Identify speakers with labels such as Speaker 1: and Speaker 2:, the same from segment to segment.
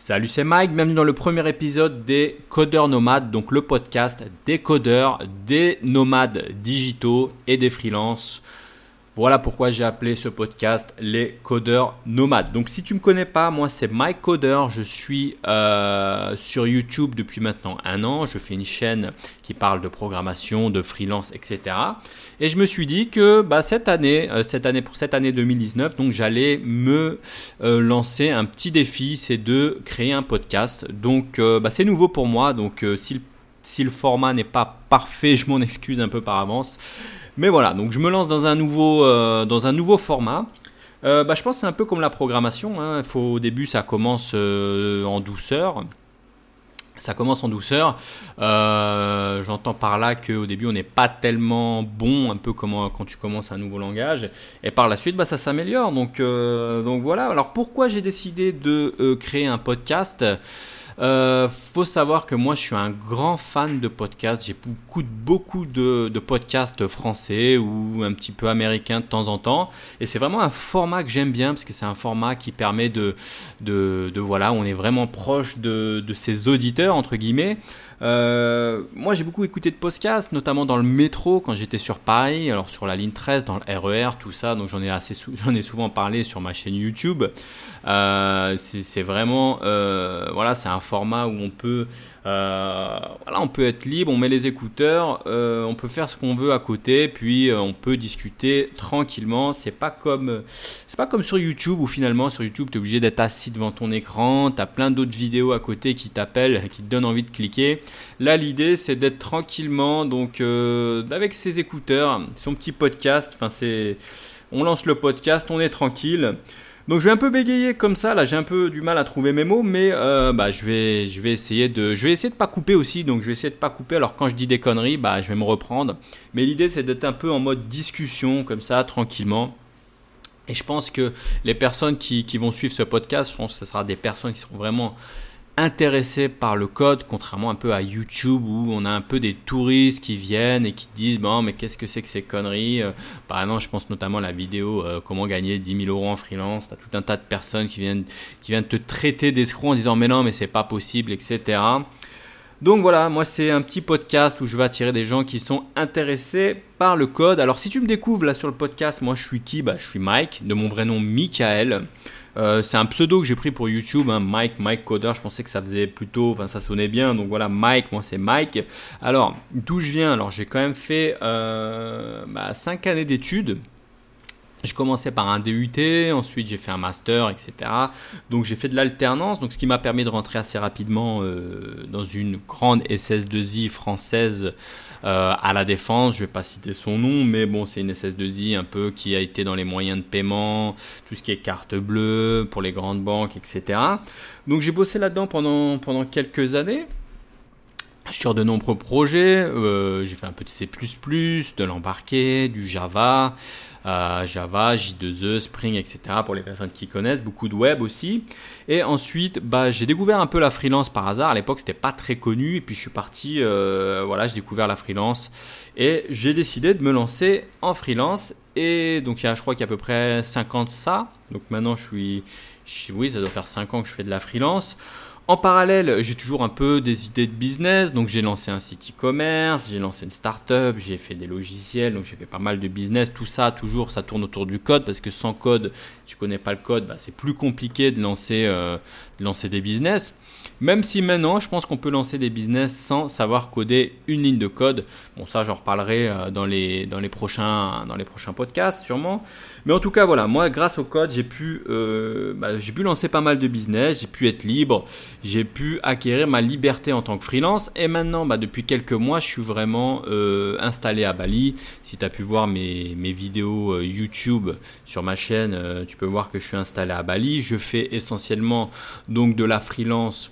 Speaker 1: Salut, c'est Mike, bienvenue dans le premier épisode des Codeurs Nomades, donc le podcast des codeurs, des nomades digitaux et des freelances. Voilà pourquoi j'ai appelé ce podcast les codeurs nomades. Donc si tu ne me connais pas, moi c'est Mike Coder, je suis euh, sur YouTube depuis maintenant un an, je fais une chaîne qui parle de programmation, de freelance, etc. Et je me suis dit que bah, cette année, euh, cette année pour cette année 2019, donc j'allais me euh, lancer un petit défi, c'est de créer un podcast. Donc bah, c'est nouveau pour moi, donc si, si le format n'est pas parfait, je m'en excuse un peu par avance. Mais voilà, donc je me lance dans un nouveau, euh, dans un nouveau format. Euh, bah, je pense que c'est un peu comme la programmation. Hein. Faut, au début, ça commence euh, en douceur. Ça commence en douceur. J'entends par là qu'au début, on n'est pas tellement bon, un peu comme quand tu commences un nouveau langage. Et par la suite, bah, ça s'améliore. Donc, donc voilà. Alors pourquoi j'ai décidé de créer un podcast? Euh, faut savoir que moi, je suis un grand fan de podcasts. J'écoute beaucoup de, de podcasts français ou un petit peu américains de temps en temps. Et c'est vraiment un format que j'aime bien parce que c'est un format qui permet de, de, de, voilà, on est vraiment proche de, de ses auditeurs entre guillemets. Euh, moi, j'ai beaucoup écouté de podcasts, notamment dans le métro quand j'étais sur Paris, alors sur la ligne 13, dans le RER, tout ça. Donc j'en ai assez, j'en ai souvent parlé sur ma chaîne YouTube. Euh, c'est vraiment, euh, voilà, c'est un format où on peut euh, voilà, on peut être libre, on met les écouteurs, euh, on peut faire ce qu'on veut à côté, puis on peut discuter tranquillement. C'est pas comme c'est pas comme sur YouTube où finalement sur YouTube tu es obligé d'être assis devant ton écran, tu as plein d'autres vidéos à côté qui t'appellent, qui te donnent envie de cliquer. Là l'idée c'est d'être tranquillement donc avec ses écouteurs, son petit podcast, on lance le podcast, on est tranquille. Donc je vais un peu bégayer comme ça. Là, j'ai un peu du mal à trouver mes mots, mais euh, bah, je vais, essayer de, je vais essayer de pas couper aussi. Donc je vais essayer de pas couper. Alors quand je dis des conneries, bah, je vais me reprendre. Mais l'idée, c'est d'être un peu en mode discussion comme ça, tranquillement. Et je pense que les personnes qui, vont suivre ce podcast, je ce sera des personnes qui seront vraiment intéressé par le code, contrairement un peu à YouTube où on a un peu des touristes qui viennent et qui disent bon mais qu'est-ce que c'est que ces conneries euh, Par exemple, je pense notamment à la vidéo euh, comment gagner 10 000 euros en freelance. T'as tout un tas de personnes qui viennent qui viennent te traiter d'escroc en disant mais non mais c'est pas possible, etc. Donc voilà, moi c'est un petit podcast où je vais attirer des gens qui sont intéressés par le code. Alors si tu me découvres là sur le podcast, moi je suis qui? Bah, Je suis Mike, de mon vrai nom Michael. Euh, c'est un pseudo que j'ai pris pour YouTube, hein, Mike, Mike Coder. Je pensais que ça faisait plutôt, enfin ça sonnait bien. Donc voilà, Mike, moi c'est Mike. Alors, d'où je viens? Alors j'ai quand même fait euh, bah, 5 années d'études. Je commençais par un DUT, ensuite j'ai fait un master, etc. Donc j'ai fait de l'alternance, donc ce qui m'a permis de rentrer assez rapidement euh, dans une grande SS2I française euh, à la défense. Je vais pas citer son nom, mais bon, c'est une SS2I un peu qui a été dans les moyens de paiement, tout ce qui est carte bleue pour les grandes banques, etc. Donc j'ai bossé là-dedans pendant, pendant quelques années sur de nombreux projets. Euh, j'ai fait un peu de C++, de l'embarqué, du Java. Java, J2E, Spring, etc. pour les personnes qui connaissent, beaucoup de web aussi. Et ensuite, bah, j'ai découvert un peu la freelance par hasard. À l'époque, c'était pas très connu. Et puis, je suis parti, euh, voilà, j'ai découvert la freelance et j'ai décidé de me lancer en freelance. Et donc, il y a, je crois qu'il y a à peu près 50 ça. Donc, maintenant, je suis, oui, ça doit faire 5 ans que je fais de la freelance. En parallèle, j'ai toujours un peu des idées de business, donc j'ai lancé un site e-commerce, j'ai lancé une start-up, j'ai fait des logiciels, donc j'ai fait pas mal de business. Tout ça, toujours, ça tourne autour du code parce que sans code, tu connais pas le code, bah, c'est plus compliqué de lancer, euh, de lancer des business. Même si maintenant, je pense qu'on peut lancer des business sans savoir coder une ligne de code. Bon, ça, j'en reparlerai euh, dans les, dans, les prochains, dans les prochains podcasts, sûrement. Mais en tout cas, voilà, moi, grâce au code, j'ai pu, euh, bah, j'ai pu lancer pas mal de business, j'ai pu être libre, j'ai pu acquérir ma liberté en tant que freelance. Et maintenant, bah, depuis quelques mois, je suis vraiment euh, installé à Bali. Si tu as pu voir mes, mes vidéos YouTube sur ma chaîne, tu peux voir que je suis installé à Bali. Je fais essentiellement donc de la freelance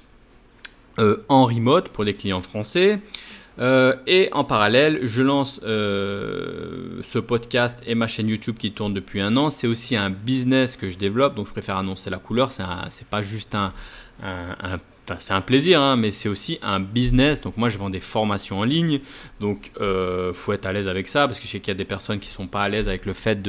Speaker 1: euh, en remote pour des clients français. Euh, et en parallèle, je lance euh, ce podcast et ma chaîne YouTube qui tourne depuis un an. C'est aussi un business que je développe, donc je préfère annoncer la couleur. C'est pas juste un, c'est un plaisir, hein, mais c'est aussi un business. Donc moi, je vends des formations en ligne. Donc, euh, faut être à l'aise avec ça parce que je sais qu'il y a des personnes qui sont pas à l'aise avec le fait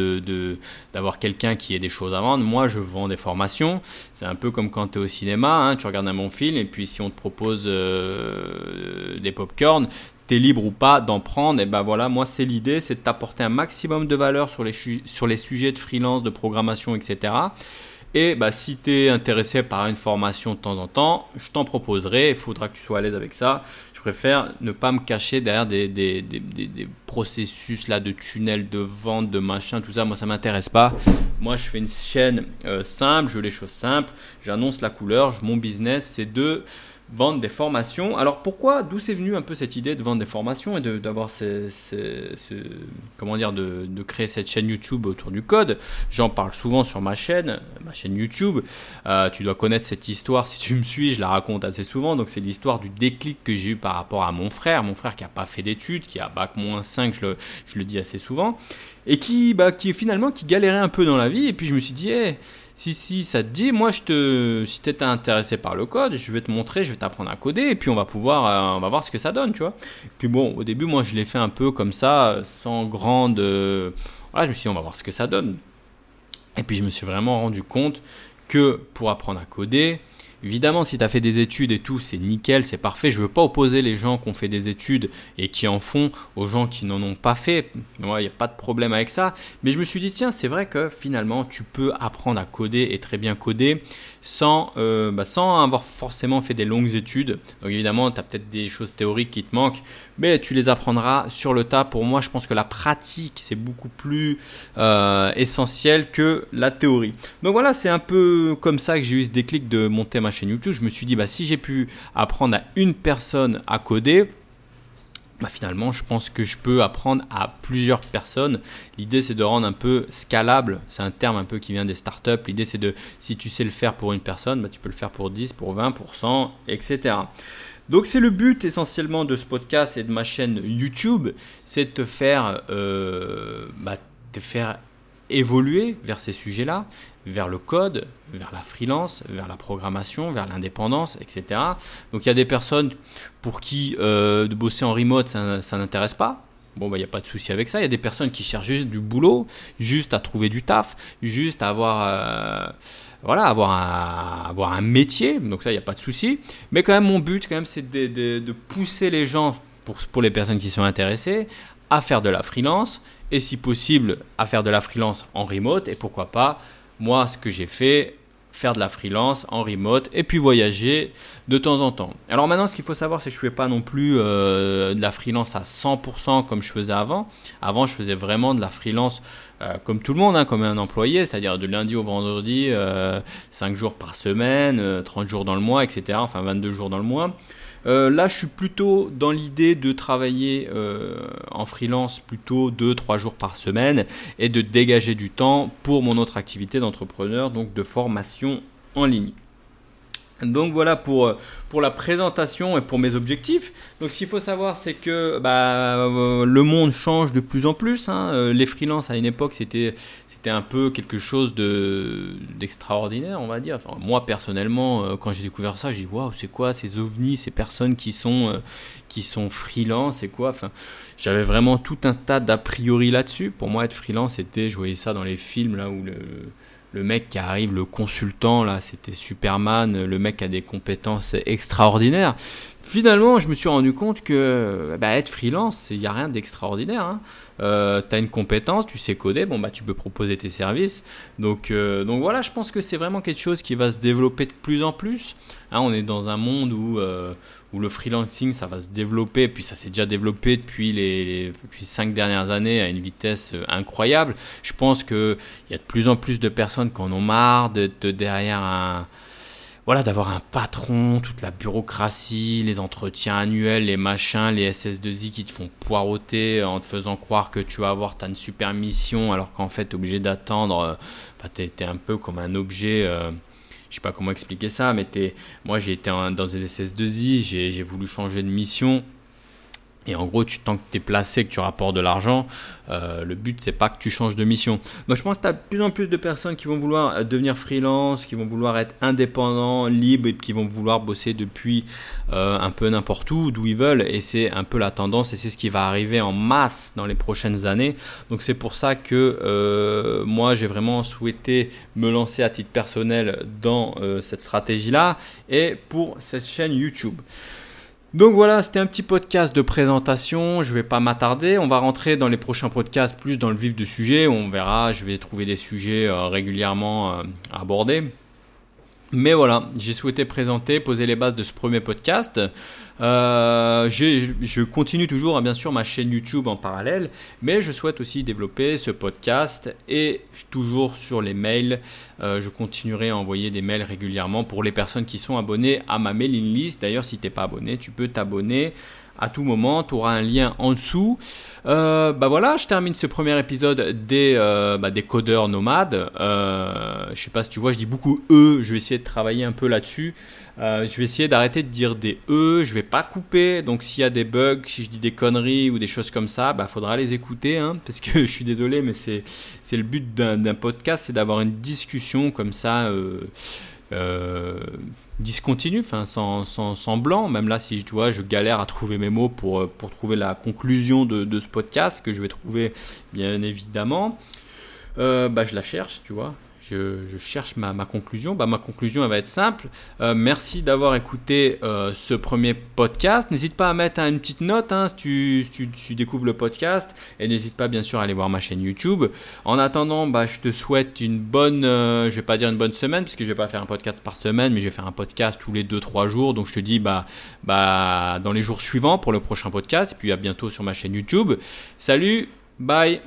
Speaker 1: d'avoir quelqu'un qui ait des choses à vendre. Moi, je vends des formations. C'est un peu comme quand tu es au cinéma. Hein, tu regardes un bon film et puis si on te propose euh, des pop-corn, tu es libre ou pas d'en prendre. Et ben voilà, moi, c'est l'idée, c'est de t'apporter un maximum de valeur sur les sujets de freelance, de programmation, etc. Et bah, si tu es intéressé par une formation de temps en temps, je t'en proposerai. Il faudra que tu sois à l'aise avec ça. Je préfère ne pas me cacher derrière des, des, des, des processus là, de tunnels, de vente, de machin, tout ça. Moi, ça m'intéresse pas. Moi, je fais une chaîne euh, simple, je veux les choses simples. J'annonce la couleur. Mon business, c'est de vendre des formations. Alors pourquoi, d'où c'est venu un peu cette idée de vendre des formations et d'avoir ce, comment dire, de, de, créer cette chaîne YouTube autour du code? J'en parle souvent sur ma chaîne, ma chaîne YouTube. Euh, tu dois connaître cette histoire si tu me suis, je la raconte assez souvent. Donc c'est l'histoire du déclic que j'ai eu par rapport à mon frère, mon frère qui a pas fait d'études, qui a bac moins 5, je le, je le dis assez souvent, et qui, bah, qui finalement qui galérait un peu dans la vie. Et puis je me suis dit, hey, si, si ça te dit, moi, je te, si tu intéressé par le code, je vais te montrer, je vais t'apprendre à coder, et puis on va pouvoir, euh, on va voir ce que ça donne, tu vois. Puis bon, au début, moi, je l'ai fait un peu comme ça, sans grande. voilà, je me suis dit, on va voir ce que ça donne. Et puis, je me suis vraiment rendu compte que pour apprendre à coder, Évidemment, si tu as fait des études et tout, c'est nickel, c'est parfait. Je ne veux pas opposer les gens qui ont fait des études et qui en font aux gens qui n'en ont pas fait. Il n'y a pas de problème avec ça. Mais je me suis dit, tiens, c'est vrai que finalement, tu peux apprendre à coder et très bien coder sans, euh, bah, avoir forcément fait des longues études. Donc évidemment, tu as peut-être des choses théoriques qui te manquent, mais tu les apprendras sur le tas. Pour moi, je pense que la pratique, c'est beaucoup plus euh, essentiel que la théorie. Donc voilà, c'est un peu comme ça que j'ai eu ce déclic de monter ma chaîne YouTube. Je me suis dit, bah, si j'ai pu apprendre à une personne à coder, bah finalement, je pense que je peux apprendre à plusieurs personnes. L'idée, c'est de rendre un peu scalable. C'est un terme un peu qui vient des startups. L'idée, c'est de, si tu sais le faire pour une personne, bah, tu peux le faire pour 10, pour 20, pour 100, etc. Donc c'est le but essentiellement de ce podcast et de ma chaîne YouTube, c'est de te faire, euh, bah, te faire évoluer vers ces sujets-là, vers le code, vers la freelance, vers la programmation, vers l'indépendance, etc. Donc il y a des personnes pour qui euh, de bosser en remote, ça, n'intéresse pas. Bon, il bah, n'y a pas de souci avec ça. Il y a des personnes qui cherchent juste du boulot, juste à trouver du taf, juste à avoir, euh, voilà, avoir, un, avoir un métier. Donc ça, il n'y a pas de souci. Mais quand même, mon but, quand même, c'est de, de, pousser les gens, pour, pour les personnes qui sont intéressées, à faire de la freelance et si possible à faire de la freelance en remote et pourquoi pas moi ce que j'ai fait faire de la freelance en remote et puis voyager de temps en temps. Alors maintenant ce qu'il faut savoir c'est que je fais pas non plus euh, de la freelance à 100% comme je faisais avant. Avant je faisais vraiment de la freelance comme tout le monde, hein, comme un employé, c'est-à-dire de lundi au vendredi, 5 euh, jours par semaine, 30 jours dans le mois, etc. Enfin 22 jours dans le mois. Euh, là, je suis plutôt dans l'idée de travailler euh, en freelance plutôt 2-3 jours par semaine et de dégager du temps pour mon autre activité d'entrepreneur, donc de formation en ligne. Donc voilà pour, euh, pour la présentation et pour mes objectifs. Donc ce qu'il faut savoir c'est que bah, le monde change de plus en plus. Hein. Les freelances à une époque c'était c'était un peu quelque chose de d'extraordinaire, on va dire. Enfin, moi personnellement, euh, quand j'ai découvert ça, j'ai dit waouh, c'est quoi ces ovnis, ces personnes qui sont euh, qui sont freelance, c'est quoi? Enfin, j'avais vraiment tout un tas d'a priori là-dessus. Pour moi, être freelance, c'était, je voyais ça dans les films là où le le mec qui arrive, le consultant, là, c'était Superman, le mec a des compétences extraordinaires. Finalement, je me suis rendu compte que bah, être freelance, il n'y a rien d'extraordinaire. Hein. Euh, tu as une compétence, tu sais coder, bon, bah, tu peux proposer tes services. Donc, euh, donc voilà, je pense que c'est vraiment quelque chose qui va se développer de plus en plus. Hein, on est dans un monde où, euh, où le freelancing, ça va se développer, puis ça s'est déjà développé depuis les, depuis cinq dernières années à une vitesse incroyable. Je pense qu'il y a de plus en plus de personnes qui en ont marre d'être derrière un voilà, d'avoir un patron, toute la bureaucratie, les entretiens annuels, les machins, les SS2I qui te font poireauter en te faisant croire que tu vas avoir ta super mission alors qu'en fait, obligé d'attendre. Euh, enfin, tu es, un peu comme un objet. Euh, je sais pas comment expliquer ça, mais es, moi j'ai été dans des SS2I, j'ai voulu changer de mission. Et en gros, tu, tant que tu es placé, que tu rapportes de l'argent, euh, le but, c'est pas que tu changes de mission. Donc, je pense que tu as de plus en plus de personnes qui vont vouloir euh, devenir freelance, qui vont vouloir être indépendants, libres, et qui vont vouloir bosser depuis euh, un peu n'importe où, d'où ils veulent. Et c'est un peu la tendance, et c'est ce qui va arriver en masse dans les prochaines années. Donc, c'est pour ça que moi, j'ai vraiment souhaité me lancer à titre personnel dans cette stratégie-là et pour cette chaîne YouTube. Donc voilà, c'était un petit podcast de présentation. Je vais pas m'attarder. On va rentrer dans les prochains podcasts plus dans le vif du sujet. On verra, je vais trouver des sujets euh, régulièrement euh, à aborder. Mais voilà, j'ai souhaité présenter, poser les bases de ce premier podcast. Euh, je continue toujours, hein, bien sûr, ma chaîne YouTube en parallèle, mais je souhaite aussi développer ce podcast et toujours sur les mails. Euh, je continuerai à envoyer des mails régulièrement pour les personnes qui sont abonnées à ma mailing list. D'ailleurs, si tu n'es pas abonné, tu peux t'abonner à tout moment. Tu auras un lien en dessous. Euh, bah voilà, je termine ce premier épisode des, euh, bah, des codeurs nomades. Euh, je sais pas si tu vois, je dis beaucoup eux. Je vais essayer de travailler un peu là-dessus. Euh, je vais essayer d'arrêter de dire des e. Je vais pas couper. Donc s'il y a des bugs, si je dis des conneries ou des choses comme ça, bah faudra les écouter. Hein, parce que je suis désolé, mais c'est le but d'un podcast, c'est d'avoir une discussion comme ça. Euh, discontinu, enfin sans, sans, blanc. Même là, si tu vois, je galère à trouver mes mots pour, euh, pour trouver la conclusion de, de ce podcast que je vais trouver bien évidemment. Euh, bah, je la cherche, tu vois je, cherche ma, conclusion. Bah, ma conclusion, elle va être simple. Euh, merci d'avoir écouté euh, ce premier podcast. N'hésite pas à mettre une petite note hein, si, tu, découvres le podcast. Et n'hésite pas, bien sûr, à aller voir ma chaîne YouTube. En attendant, bah, je te souhaite une bonne, euh, je vais pas dire une bonne semaine, puisque je vais pas faire un podcast par semaine, mais je vais faire un podcast tous les 2-3 jours. Donc je te dis bah, bah, dans les jours suivants pour le prochain podcast. Et puis à bientôt sur ma chaîne YouTube. Salut, bye